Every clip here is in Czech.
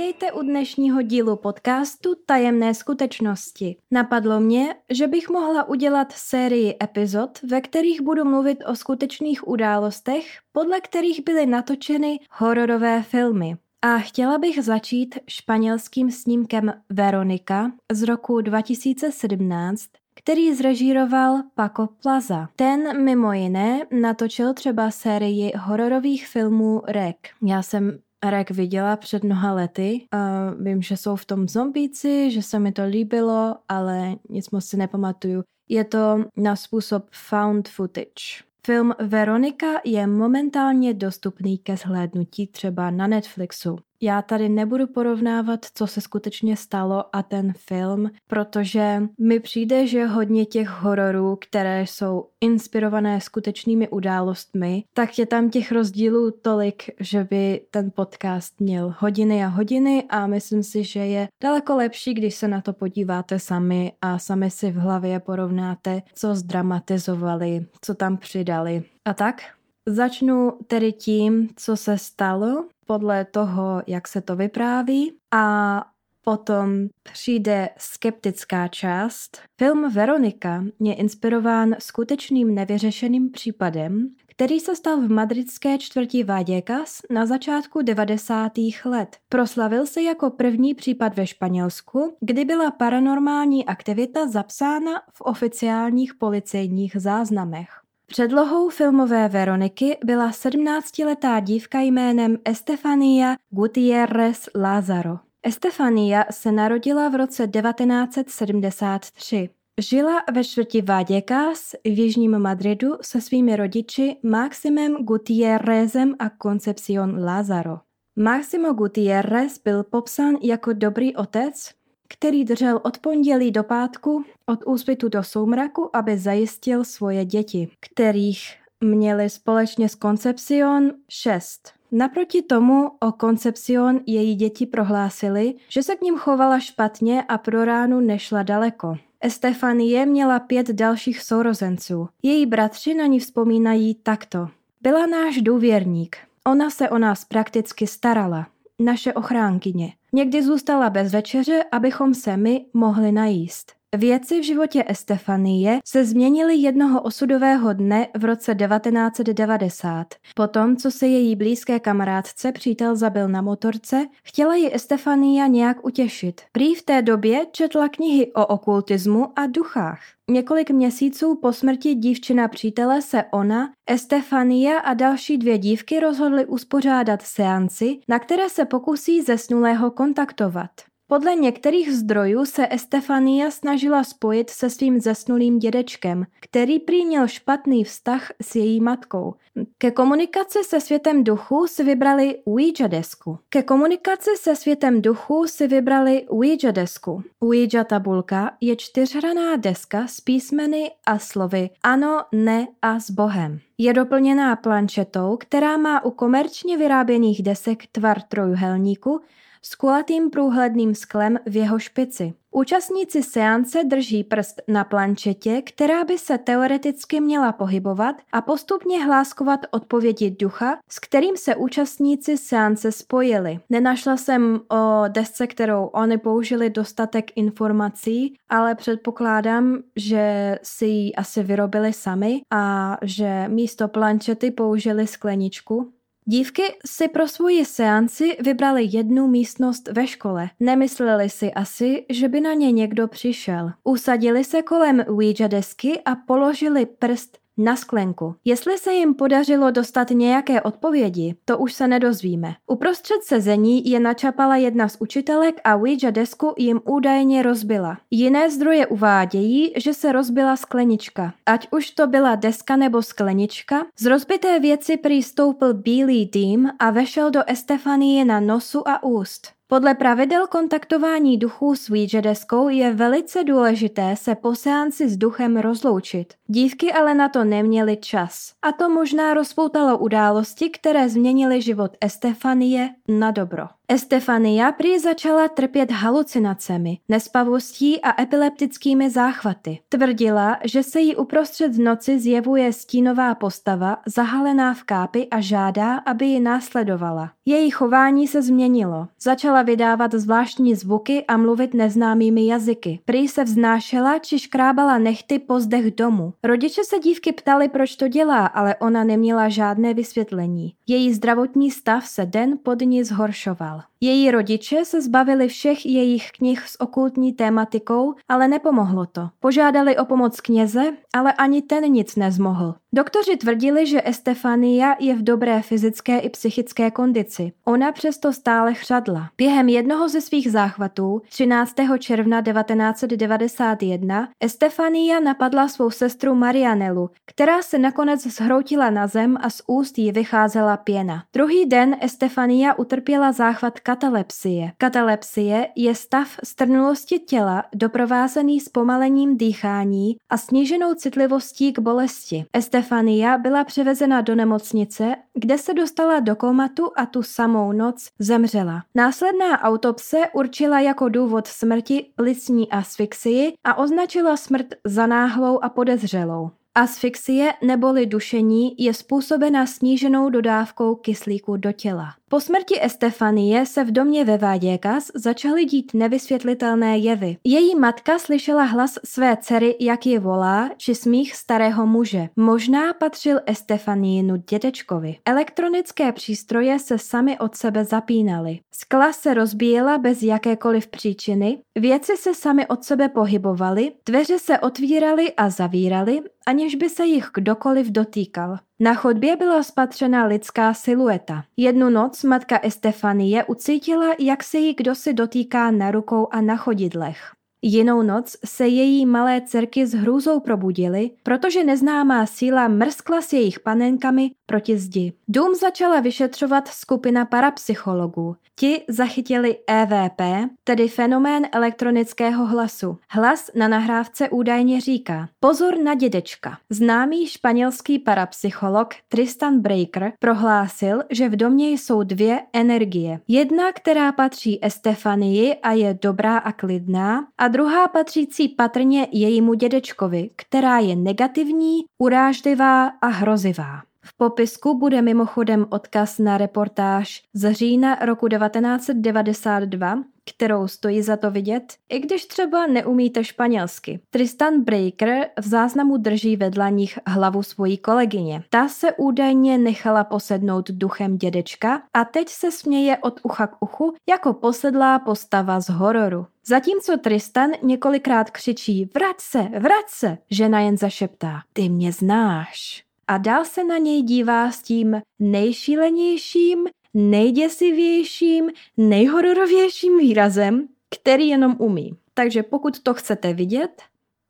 Vítejte u dnešního dílu podcastu Tajemné skutečnosti. Napadlo mě, že bych mohla udělat sérii epizod, ve kterých budu mluvit o skutečných událostech, podle kterých byly natočeny hororové filmy. A chtěla bych začít španělským snímkem Veronika z roku 2017, který zrežíroval Paco Plaza. Ten mimo jiné natočil třeba sérii hororových filmů Rek. Já jsem Rek viděla před mnoha lety. A vím, že jsou v tom zombíci, že se mi to líbilo, ale nic moc si nepamatuju. Je to na způsob found footage. Film Veronika je momentálně dostupný ke zhlédnutí třeba na Netflixu. Já tady nebudu porovnávat, co se skutečně stalo a ten film, protože mi přijde, že hodně těch hororů, které jsou inspirované skutečnými událostmi, tak je tam těch rozdílů tolik, že by ten podcast měl hodiny a hodiny a myslím si, že je daleko lepší, když se na to podíváte sami a sami si v hlavě porovnáte, co zdramatizovali, co tam přidali. A tak, Začnu tedy tím, co se stalo podle toho, jak se to vypráví a potom přijde skeptická část. Film Veronika je inspirován skutečným nevyřešeným případem, který se stal v madridské čtvrti Vallecas na začátku 90. let. Proslavil se jako první případ ve Španělsku, kdy byla paranormální aktivita zapsána v oficiálních policejních záznamech. Předlohou filmové Veroniky byla 17-letá dívka jménem Estefania Gutierrez Lázaro. Estefania se narodila v roce 1973. Žila ve čtvrti Vallecas v jižním Madridu se svými rodiči Maximem Gutierrezem a Concepcion Lázaro. Maximo Gutierrez byl popsán jako dobrý otec, který držel od pondělí do pátku, od úsvitu do soumraku, aby zajistil svoje děti, kterých měli společně s Concepcion šest. Naproti tomu o Concepcion její děti prohlásili, že se k ním chovala špatně a pro ránu nešla daleko. Estefanie měla pět dalších sourozenců. Její bratři na ní vzpomínají takto. Byla náš důvěrník. Ona se o nás prakticky starala. Naše ochránkyně. Někdy zůstala bez večeře, abychom se my mohli najíst. Věci v životě Estefanie se změnily jednoho osudového dne v roce 1990. Potom, co se její blízké kamarádce přítel zabil na motorce, chtěla ji Estefania nějak utěšit. Prý v té době četla knihy o okultismu a duchách. Několik měsíců po smrti dívčina přítele se ona, Estefania a další dvě dívky rozhodly uspořádat seanci, na které se pokusí zesnulého kontaktovat. Podle některých zdrojů se Estefania snažila spojit se svým zesnulým dědečkem, který prý měl špatný vztah s její matkou. Ke komunikaci se světem duchu si vybrali Ouija desku. Ke komunikaci se světem duchu si vybrali Ouija desku. Ouija tabulka je čtyřhraná deska s písmeny a slovy ano, ne a s Bohem. Je doplněná planšetou, která má u komerčně vyráběných desek tvar trojuhelníku s kulatým průhledným sklem v jeho špici. Účastníci seance drží prst na plančetě, která by se teoreticky měla pohybovat a postupně hláskovat odpovědi ducha, s kterým se účastníci seance spojili. Nenašla jsem o desce, kterou oni použili dostatek informací, ale předpokládám, že si ji asi vyrobili sami a že místo plančety použili skleničku. Dívky si pro svoji seanci vybrali jednu místnost ve škole. Nemysleli si asi, že by na ně někdo přišel. Usadili se kolem Ouija desky a položili prst na sklenku. Jestli se jim podařilo dostat nějaké odpovědi, to už se nedozvíme. Uprostřed sezení je načapala jedna z učitelek a Ouija desku jim údajně rozbila. Jiné zdroje uvádějí, že se rozbila sklenička. Ať už to byla deska nebo sklenička, z rozbité věci prý stoupil bílý dým a vešel do Estefanie na nosu a úst. Podle pravidel kontaktování duchů s Ouija deskou je velice důležité se po seanci s duchem rozloučit. Dívky ale na to neměly čas. A to možná rozpoutalo události, které změnily život Estefanie na dobro. Estefania prý začala trpět halucinacemi, nespavostí a epileptickými záchvaty. Tvrdila, že se jí uprostřed noci zjevuje stínová postava, zahalená v kápy a žádá, aby ji následovala. Její chování se změnilo. Začala vydávat zvláštní zvuky a mluvit neznámými jazyky. Prý se vznášela či škrábala nechty po zdech domu. Rodiče se dívky ptali, proč to dělá, ale ona neměla žádné vysvětlení. Její zdravotní stav se den po dní zhoršoval. Její rodiče se zbavili všech jejich knih s okultní tématikou, ale nepomohlo to. Požádali o pomoc kněze, ale ani ten nic nezmohl. Doktoři tvrdili, že Estefania je v dobré fyzické i psychické kondici. Ona přesto stále chřadla. Během jednoho ze svých záchvatů 13. června 1991 Estefania napadla svou sestru Marianelu, která se nakonec zhroutila na zem a z úst jí vycházela pěna. Druhý den Estefania utrpěla záchvat katalepsie. Katalepsie je stav strnulosti těla doprovázený zpomalením dýchání a sníženou citlivostí k bolesti. Estefania byla převezena do nemocnice, kde se dostala do komatu a tu samou noc zemřela. Následná autopse určila jako důvod smrti plicní asfixii a označila smrt za náhlou a podezřelou. Asfixie neboli dušení je způsobena sníženou dodávkou kyslíku do těla. Po smrti Estefanie se v domě ve Váděkas začaly dít nevysvětlitelné jevy. Její matka slyšela hlas své dcery, jak ji volá, či smích starého muže. Možná patřil Estefaniinu dědečkovi. Elektronické přístroje se sami od sebe zapínaly. Skla se rozbíjela bez jakékoliv příčiny, věci se sami od sebe pohybovaly, dveře se otvíraly a zavíraly, aniž by se jich kdokoliv dotýkal. Na chodbě byla spatřena lidská silueta. Jednu noc matka Estefanie ucítila, jak se jí kdosi dotýká na rukou a na chodidlech. Jinou noc se její malé dcerky s hrůzou probudily, protože neznámá síla mrskla s jejich panenkami proti zdi. Dům začala vyšetřovat skupina parapsychologů. Ti zachytili EVP, tedy fenomén elektronického hlasu. Hlas na nahrávce údajně říká Pozor na dědečka. Známý španělský parapsycholog Tristan Breaker prohlásil, že v domě jsou dvě energie. Jedna, která patří Estefanii a je dobrá a klidná, a druhá patřící patrně jejímu dědečkovi, která je negativní, urážlivá a hrozivá. V popisku bude mimochodem odkaz na reportáž z října roku 1992, kterou stojí za to vidět, i když třeba neumíte španělsky. Tristan Breaker v záznamu drží vedla nich hlavu svojí kolegyně. Ta se údajně nechala posednout duchem dědečka a teď se směje od ucha k uchu jako posedlá postava z hororu. Zatímco Tristan několikrát křičí vrať se, vrať se, žena jen zašeptá ty mě znáš a dál se na něj dívá s tím nejšílenějším, nejděsivějším, nejhororovějším výrazem, který jenom umí. Takže pokud to chcete vidět,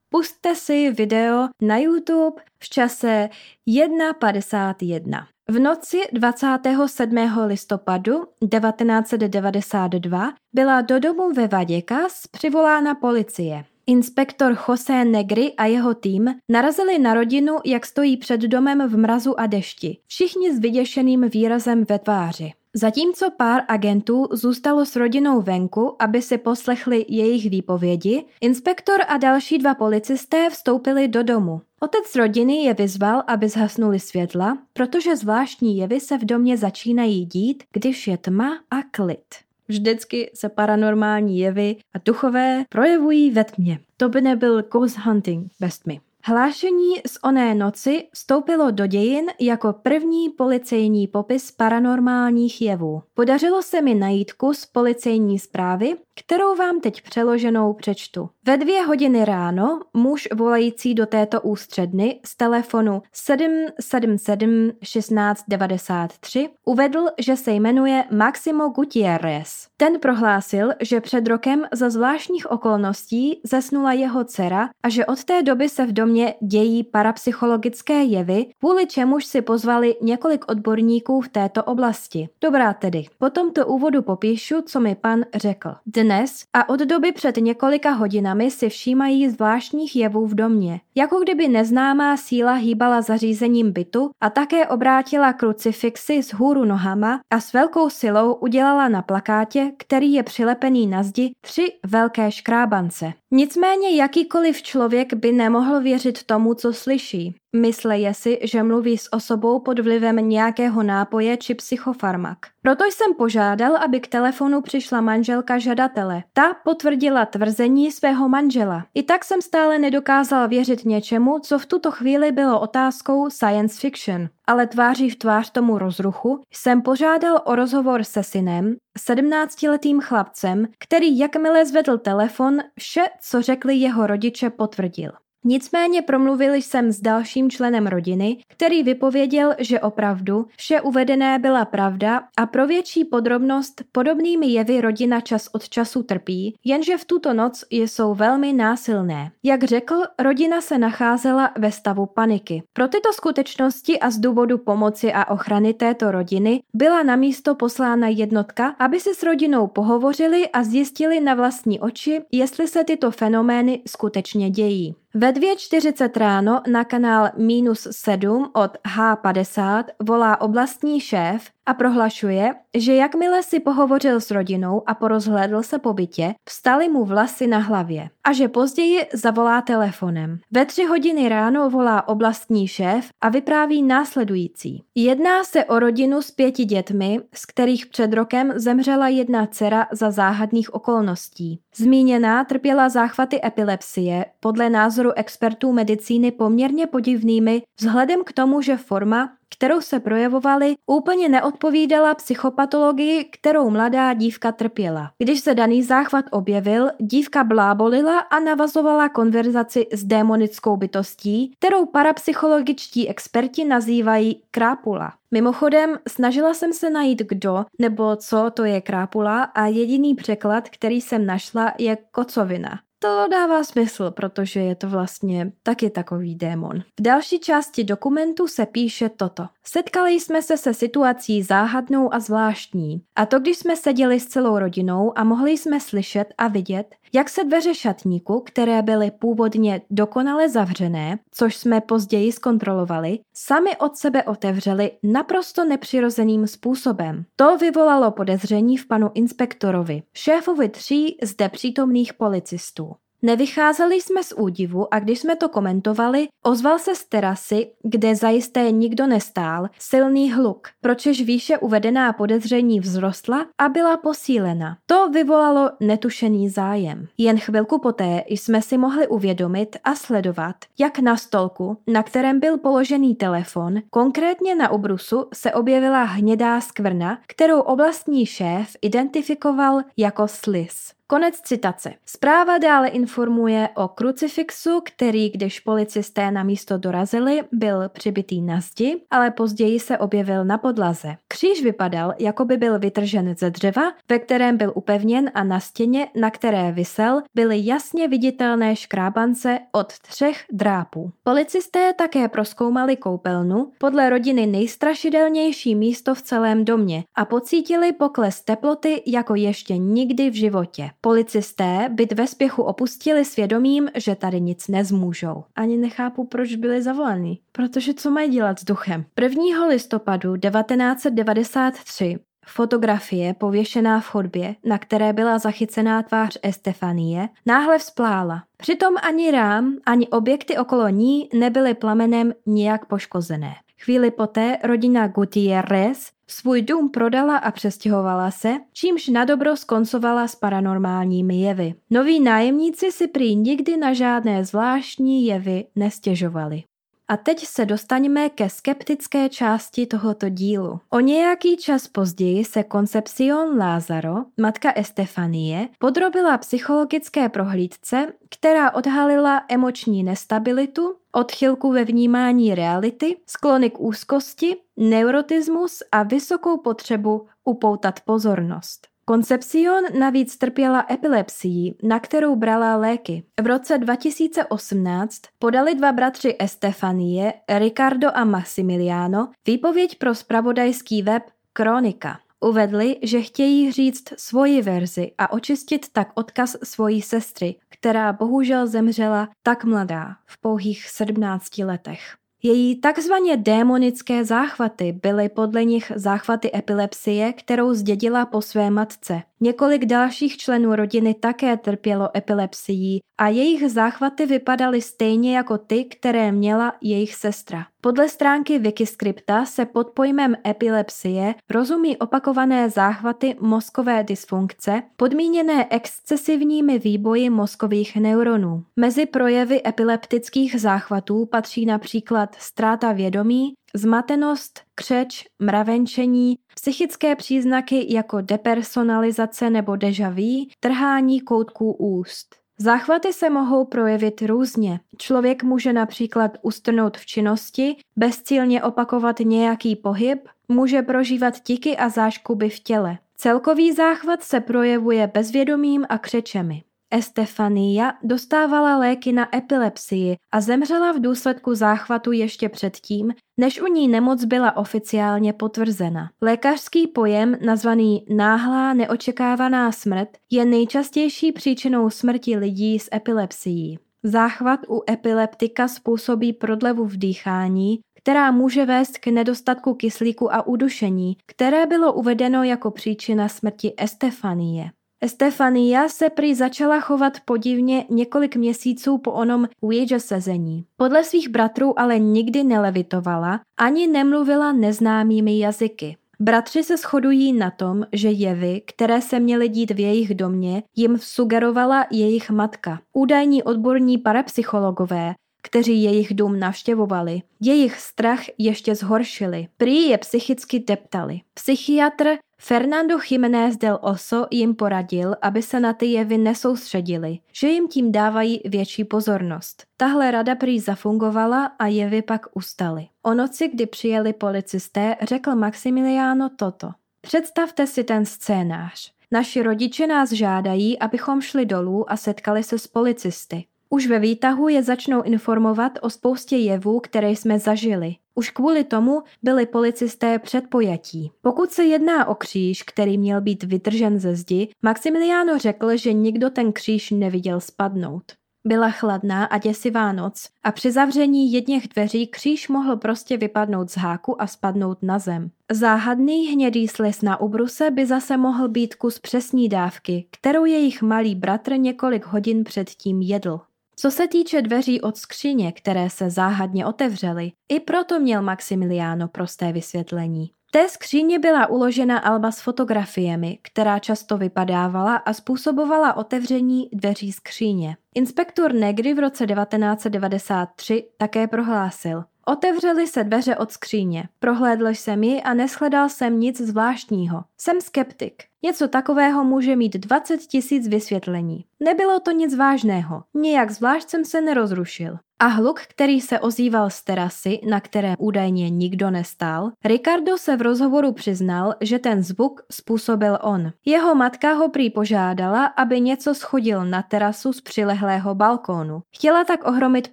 puste si video na YouTube v čase 1.51. V noci 27. listopadu 1992 byla do domu ve Vaděkas přivolána policie. Inspektor José Negri a jeho tým narazili na rodinu, jak stojí před domem v mrazu a dešti, všichni s vyděšeným výrazem ve tváři. Zatímco pár agentů zůstalo s rodinou venku, aby si poslechli jejich výpovědi, inspektor a další dva policisté vstoupili do domu. Otec rodiny je vyzval, aby zhasnuli světla, protože zvláštní jevy se v domě začínají dít, když je tma a klid. Vždycky se paranormální jevy a duchové projevují ve tmě. To by nebyl ghost hunting bez tmy. Hlášení z oné noci vstoupilo do dějin jako první policejní popis paranormálních jevů. Podařilo se mi najít kus policejní zprávy, kterou vám teď přeloženou přečtu. Ve dvě hodiny ráno muž volající do této ústředny z telefonu 777 1693 uvedl, že se jmenuje Maximo Gutierrez. Ten prohlásil, že před rokem za zvláštních okolností zesnula jeho dcera a že od té doby se v domě dějí parapsychologické jevy, kvůli čemuž si pozvali několik odborníků v této oblasti. Dobrá tedy, po tomto úvodu popíšu, co mi pan řekl. Dnes a od doby před několika hodinami hodinami si všímají zvláštních jevů v domě. Jako kdyby neznámá síla hýbala zařízením bytu a také obrátila krucifixy z hůru nohama a s velkou silou udělala na plakátě, který je přilepený na zdi, tři velké škrábance. Nicméně jakýkoliv člověk by nemohl věřit tomu, co slyší. Mysleje si, že mluví s osobou pod vlivem nějakého nápoje či psychofarmak. Proto jsem požádal, aby k telefonu přišla manželka žadatele. Ta potvrdila tvrzení svého manžela. I tak jsem stále nedokázal věřit něčemu, co v tuto chvíli bylo otázkou science fiction. Ale tváří v tvář tomu rozruchu jsem požádal o rozhovor se synem, sedmnáctiletým chlapcem, který jakmile zvedl telefon, vše, co řekli jeho rodiče, potvrdil. Nicméně promluvil jsem s dalším členem rodiny, který vypověděl, že opravdu vše uvedené byla pravda a pro větší podrobnost podobnými jevy rodina čas od času trpí, jenže v tuto noc jsou velmi násilné. Jak řekl, rodina se nacházela ve stavu paniky. Pro tyto skutečnosti a z důvodu pomoci a ochrany této rodiny byla na místo poslána jednotka, aby si s rodinou pohovořili a zjistili na vlastní oči, jestli se tyto fenomény skutečně dějí. Ve 2.40 ráno na kanál minus 7 od H50 volá oblastní šéf a prohlašuje, že jakmile si pohovořil s rodinou a porozhlédl se po bytě, vstaly mu vlasy na hlavě a že později zavolá telefonem. Ve tři hodiny ráno volá oblastní šéf a vypráví následující. Jedná se o rodinu s pěti dětmi, z kterých před rokem zemřela jedna dcera za záhadných okolností. Zmíněná trpěla záchvaty epilepsie, podle názoru expertů medicíny poměrně podivnými, vzhledem k tomu, že forma, kterou se projevovaly, úplně neodpovídala psychopatologii, kterou mladá dívka trpěla. Když se daný záchvat objevil, dívka blábolila a navazovala konverzaci s démonickou bytostí, kterou parapsychologičtí experti nazývají krápula. Mimochodem, snažila jsem se najít kdo nebo co to je krápula a jediný překlad, který jsem našla, je kocovina. To dává smysl, protože je to vlastně taky takový démon. V další části dokumentu se píše toto. Setkali jsme se se situací záhadnou a zvláštní. A to, když jsme seděli s celou rodinou a mohli jsme slyšet a vidět, jak se dveře šatníku, které byly původně dokonale zavřené, což jsme později zkontrolovali, sami od sebe otevřely naprosto nepřirozeným způsobem. To vyvolalo podezření v panu inspektorovi, šéfovi tří zde přítomných policistů. Nevycházeli jsme z údivu a když jsme to komentovali, ozval se z terasy, kde zajisté nikdo nestál, silný hluk, pročež výše uvedená podezření vzrostla a byla posílena. To vyvolalo netušený zájem. Jen chvilku poté jsme si mohli uvědomit a sledovat, jak na stolku, na kterém byl položený telefon, konkrétně na ubrusu se objevila hnědá skvrna, kterou oblastní šéf identifikoval jako slis. Konec citace. Zpráva dále informuje o krucifixu, který, když policisté na místo dorazili, byl přibitý na zdi, ale později se objevil na podlaze. Kříž vypadal, jako by byl vytržen ze dřeva, ve kterém byl upevněn a na stěně, na které visel, byly jasně viditelné škrábance od třech drápů. Policisté také proskoumali koupelnu, podle rodiny nejstrašidelnější místo v celém domě a pocítili pokles teploty jako ještě nikdy v životě. Policisté byt ve spěchu opustili svědomím, že tady nic nezmůžou. Ani nechápu, proč byli zavoleni. Protože co mají dělat s duchem? 1. listopadu 1993 Fotografie pověšená v chodbě, na které byla zachycená tvář Estefanie, náhle vzplála. Přitom ani rám, ani objekty okolo ní nebyly plamenem nijak poškozené. Chvíli poté rodina Gutierrez svůj dům prodala a přestěhovala se, čímž na dobro skoncovala s paranormálními jevy. Noví nájemníci si prý nikdy na žádné zvláštní jevy nestěžovali. A teď se dostaňme ke skeptické části tohoto dílu. O nějaký čas později se Concepcion Lázaro, matka Estefanie, podrobila psychologické prohlídce, která odhalila emoční nestabilitu, odchylku ve vnímání reality, sklony k úzkosti, neurotismus a vysokou potřebu upoutat pozornost. Concepcion navíc trpěla epilepsií, na kterou brala léky. V roce 2018 podali dva bratři Estefanie, Ricardo a Massimiliano, výpověď pro spravodajský web Kronika. Uvedli, že chtějí říct svoji verzi a očistit tak odkaz svojí sestry, která bohužel zemřela tak mladá, v pouhých 17 letech. Její takzvaně démonické záchvaty byly podle nich záchvaty epilepsie, kterou zdědila po své matce. Několik dalších členů rodiny také trpělo epilepsií a jejich záchvaty vypadaly stejně jako ty, které měla jejich sestra. Podle stránky Wikiscripta se pod pojmem epilepsie rozumí opakované záchvaty mozkové dysfunkce podmíněné excesivními výboji mozkových neuronů. Mezi projevy epileptických záchvatů patří například ztráta vědomí, zmatenost, křeč, mravenčení, psychické příznaky jako depersonalizace nebo deja vu, trhání koutků úst. Záchvaty se mohou projevit různě. Člověk může například ustrnout v činnosti, bezcílně opakovat nějaký pohyb, může prožívat tiky a záškuby v těle. Celkový záchvat se projevuje bezvědomím a křečemi. Estefania dostávala léky na epilepsii a zemřela v důsledku záchvatu ještě předtím, než u ní nemoc byla oficiálně potvrzena. Lékařský pojem nazvaný náhlá neočekávaná smrt je nejčastější příčinou smrti lidí s epilepsií. Záchvat u epileptika způsobí prodlevu v dýchání, která může vést k nedostatku kyslíku a udušení, které bylo uvedeno jako příčina smrti Estefanie. Estefania se prý začala chovat podivně několik měsíců po onom Ouija sezení. Podle svých bratrů ale nikdy nelevitovala ani nemluvila neznámými jazyky. Bratři se shodují na tom, že jevy, které se měly dít v jejich domě, jim sugerovala jejich matka. Údajní odborní parapsychologové kteří jejich dům navštěvovali. Jejich strach ještě zhoršili. Prý je psychicky deptali. Psychiatr Fernando Jiménez del Oso jim poradil, aby se na ty jevy nesoustředili, že jim tím dávají větší pozornost. Tahle rada prý zafungovala a jevy pak ustaly. O noci, kdy přijeli policisté, řekl Maximiliano toto. Představte si ten scénář. Naši rodiče nás žádají, abychom šli dolů a setkali se s policisty. Už ve výtahu je začnou informovat o spoustě jevů, které jsme zažili. Už kvůli tomu byli policisté předpojatí. Pokud se jedná o kříž, který měl být vytržen ze zdi, Maximiliano řekl, že nikdo ten kříž neviděl spadnout. Byla chladná a děsivá noc a při zavření jedněch dveří kříž mohl prostě vypadnout z háku a spadnout na zem. Záhadný hnědý slis na ubruse by zase mohl být kus přesní dávky, kterou jejich malý bratr několik hodin předtím jedl. Co se týče dveří od skříně, které se záhadně otevřely, i proto měl Maximiliano prosté vysvětlení. V té skříně byla uložena alba s fotografiemi, která často vypadávala a způsobovala otevření dveří skříně. Inspektor Negri v roce 1993 také prohlásil, Otevřely se dveře od skříně. Prohlédl jsem ji a neschledal jsem nic zvláštního. Jsem skeptik. Něco takového může mít 20 tisíc vysvětlení. Nebylo to nic vážného, nijak zvlášť jsem se nerozrušil. A hluk, který se ozýval z terasy, na které údajně nikdo nestál, Ricardo se v rozhovoru přiznal, že ten zvuk způsobil on. Jeho matka ho prý požádala, aby něco schodil na terasu z přilehlého balkónu. Chtěla tak ohromit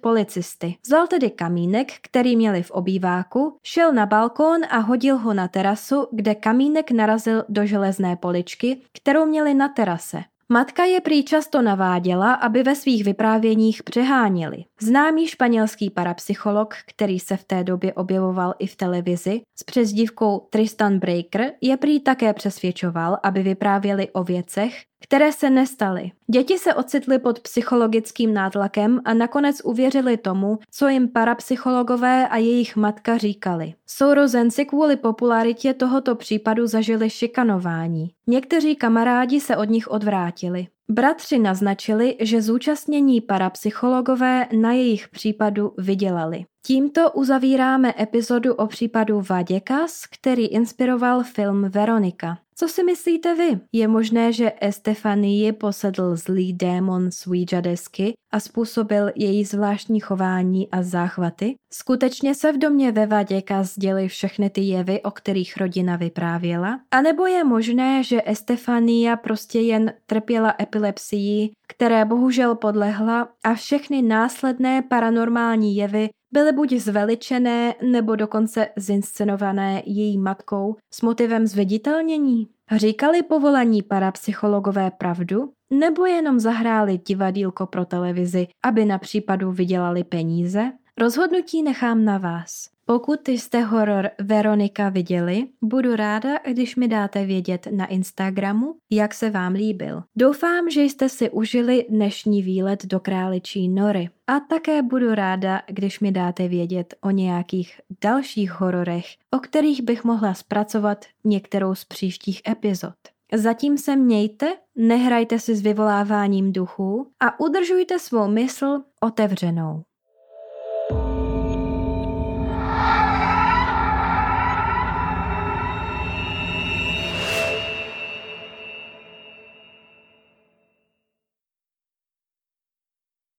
policisty. Vzal tedy kamínek, který měli v obýváku, šel na balkón a hodil ho na terasu, kde kamínek narazil do železné poličky, kterou měli na terase. Matka je prý často naváděla, aby ve svých vyprávěních přeháněli. Známý španělský parapsycholog, který se v té době objevoval i v televizi, s přezdívkou Tristan Breaker, je prý také přesvědčoval, aby vyprávěli o věcech, které se nestaly. Děti se ocitly pod psychologickým nátlakem a nakonec uvěřili tomu, co jim parapsychologové a jejich matka říkali. Sourozenci kvůli popularitě tohoto případu zažili šikanování. Někteří kamarádi se od nich odvrátili. Bratři naznačili, že zúčastnění parapsychologové na jejich případu vydělali. Tímto uzavíráme epizodu o případu Vaděkas, který inspiroval film Veronika. Co si myslíte vy? Je možné, že Estefanii posedl zlý démon Ouija desky a způsobil její zvláštní chování a záchvaty? Skutečně se v domě ve Vaděka sděli všechny ty jevy, o kterých rodina vyprávěla? A nebo je možné, že Estefania prostě jen trpěla epilepsií, které bohužel podlehla a všechny následné paranormální jevy byly buď zveličené nebo dokonce zinscenované její matkou s motivem zviditelnění? Říkali povolaní parapsychologové pravdu? Nebo jenom zahráli divadílko pro televizi, aby na případu vydělali peníze? Rozhodnutí nechám na vás. Pokud jste horor Veronika viděli, budu ráda, když mi dáte vědět na Instagramu, jak se vám líbil. Doufám, že jste si užili dnešní výlet do králičí nory. A také budu ráda, když mi dáte vědět o nějakých dalších hororech, o kterých bych mohla zpracovat některou z příštích epizod. Zatím se mějte, nehrajte si s vyvoláváním duchů a udržujte svou mysl otevřenou.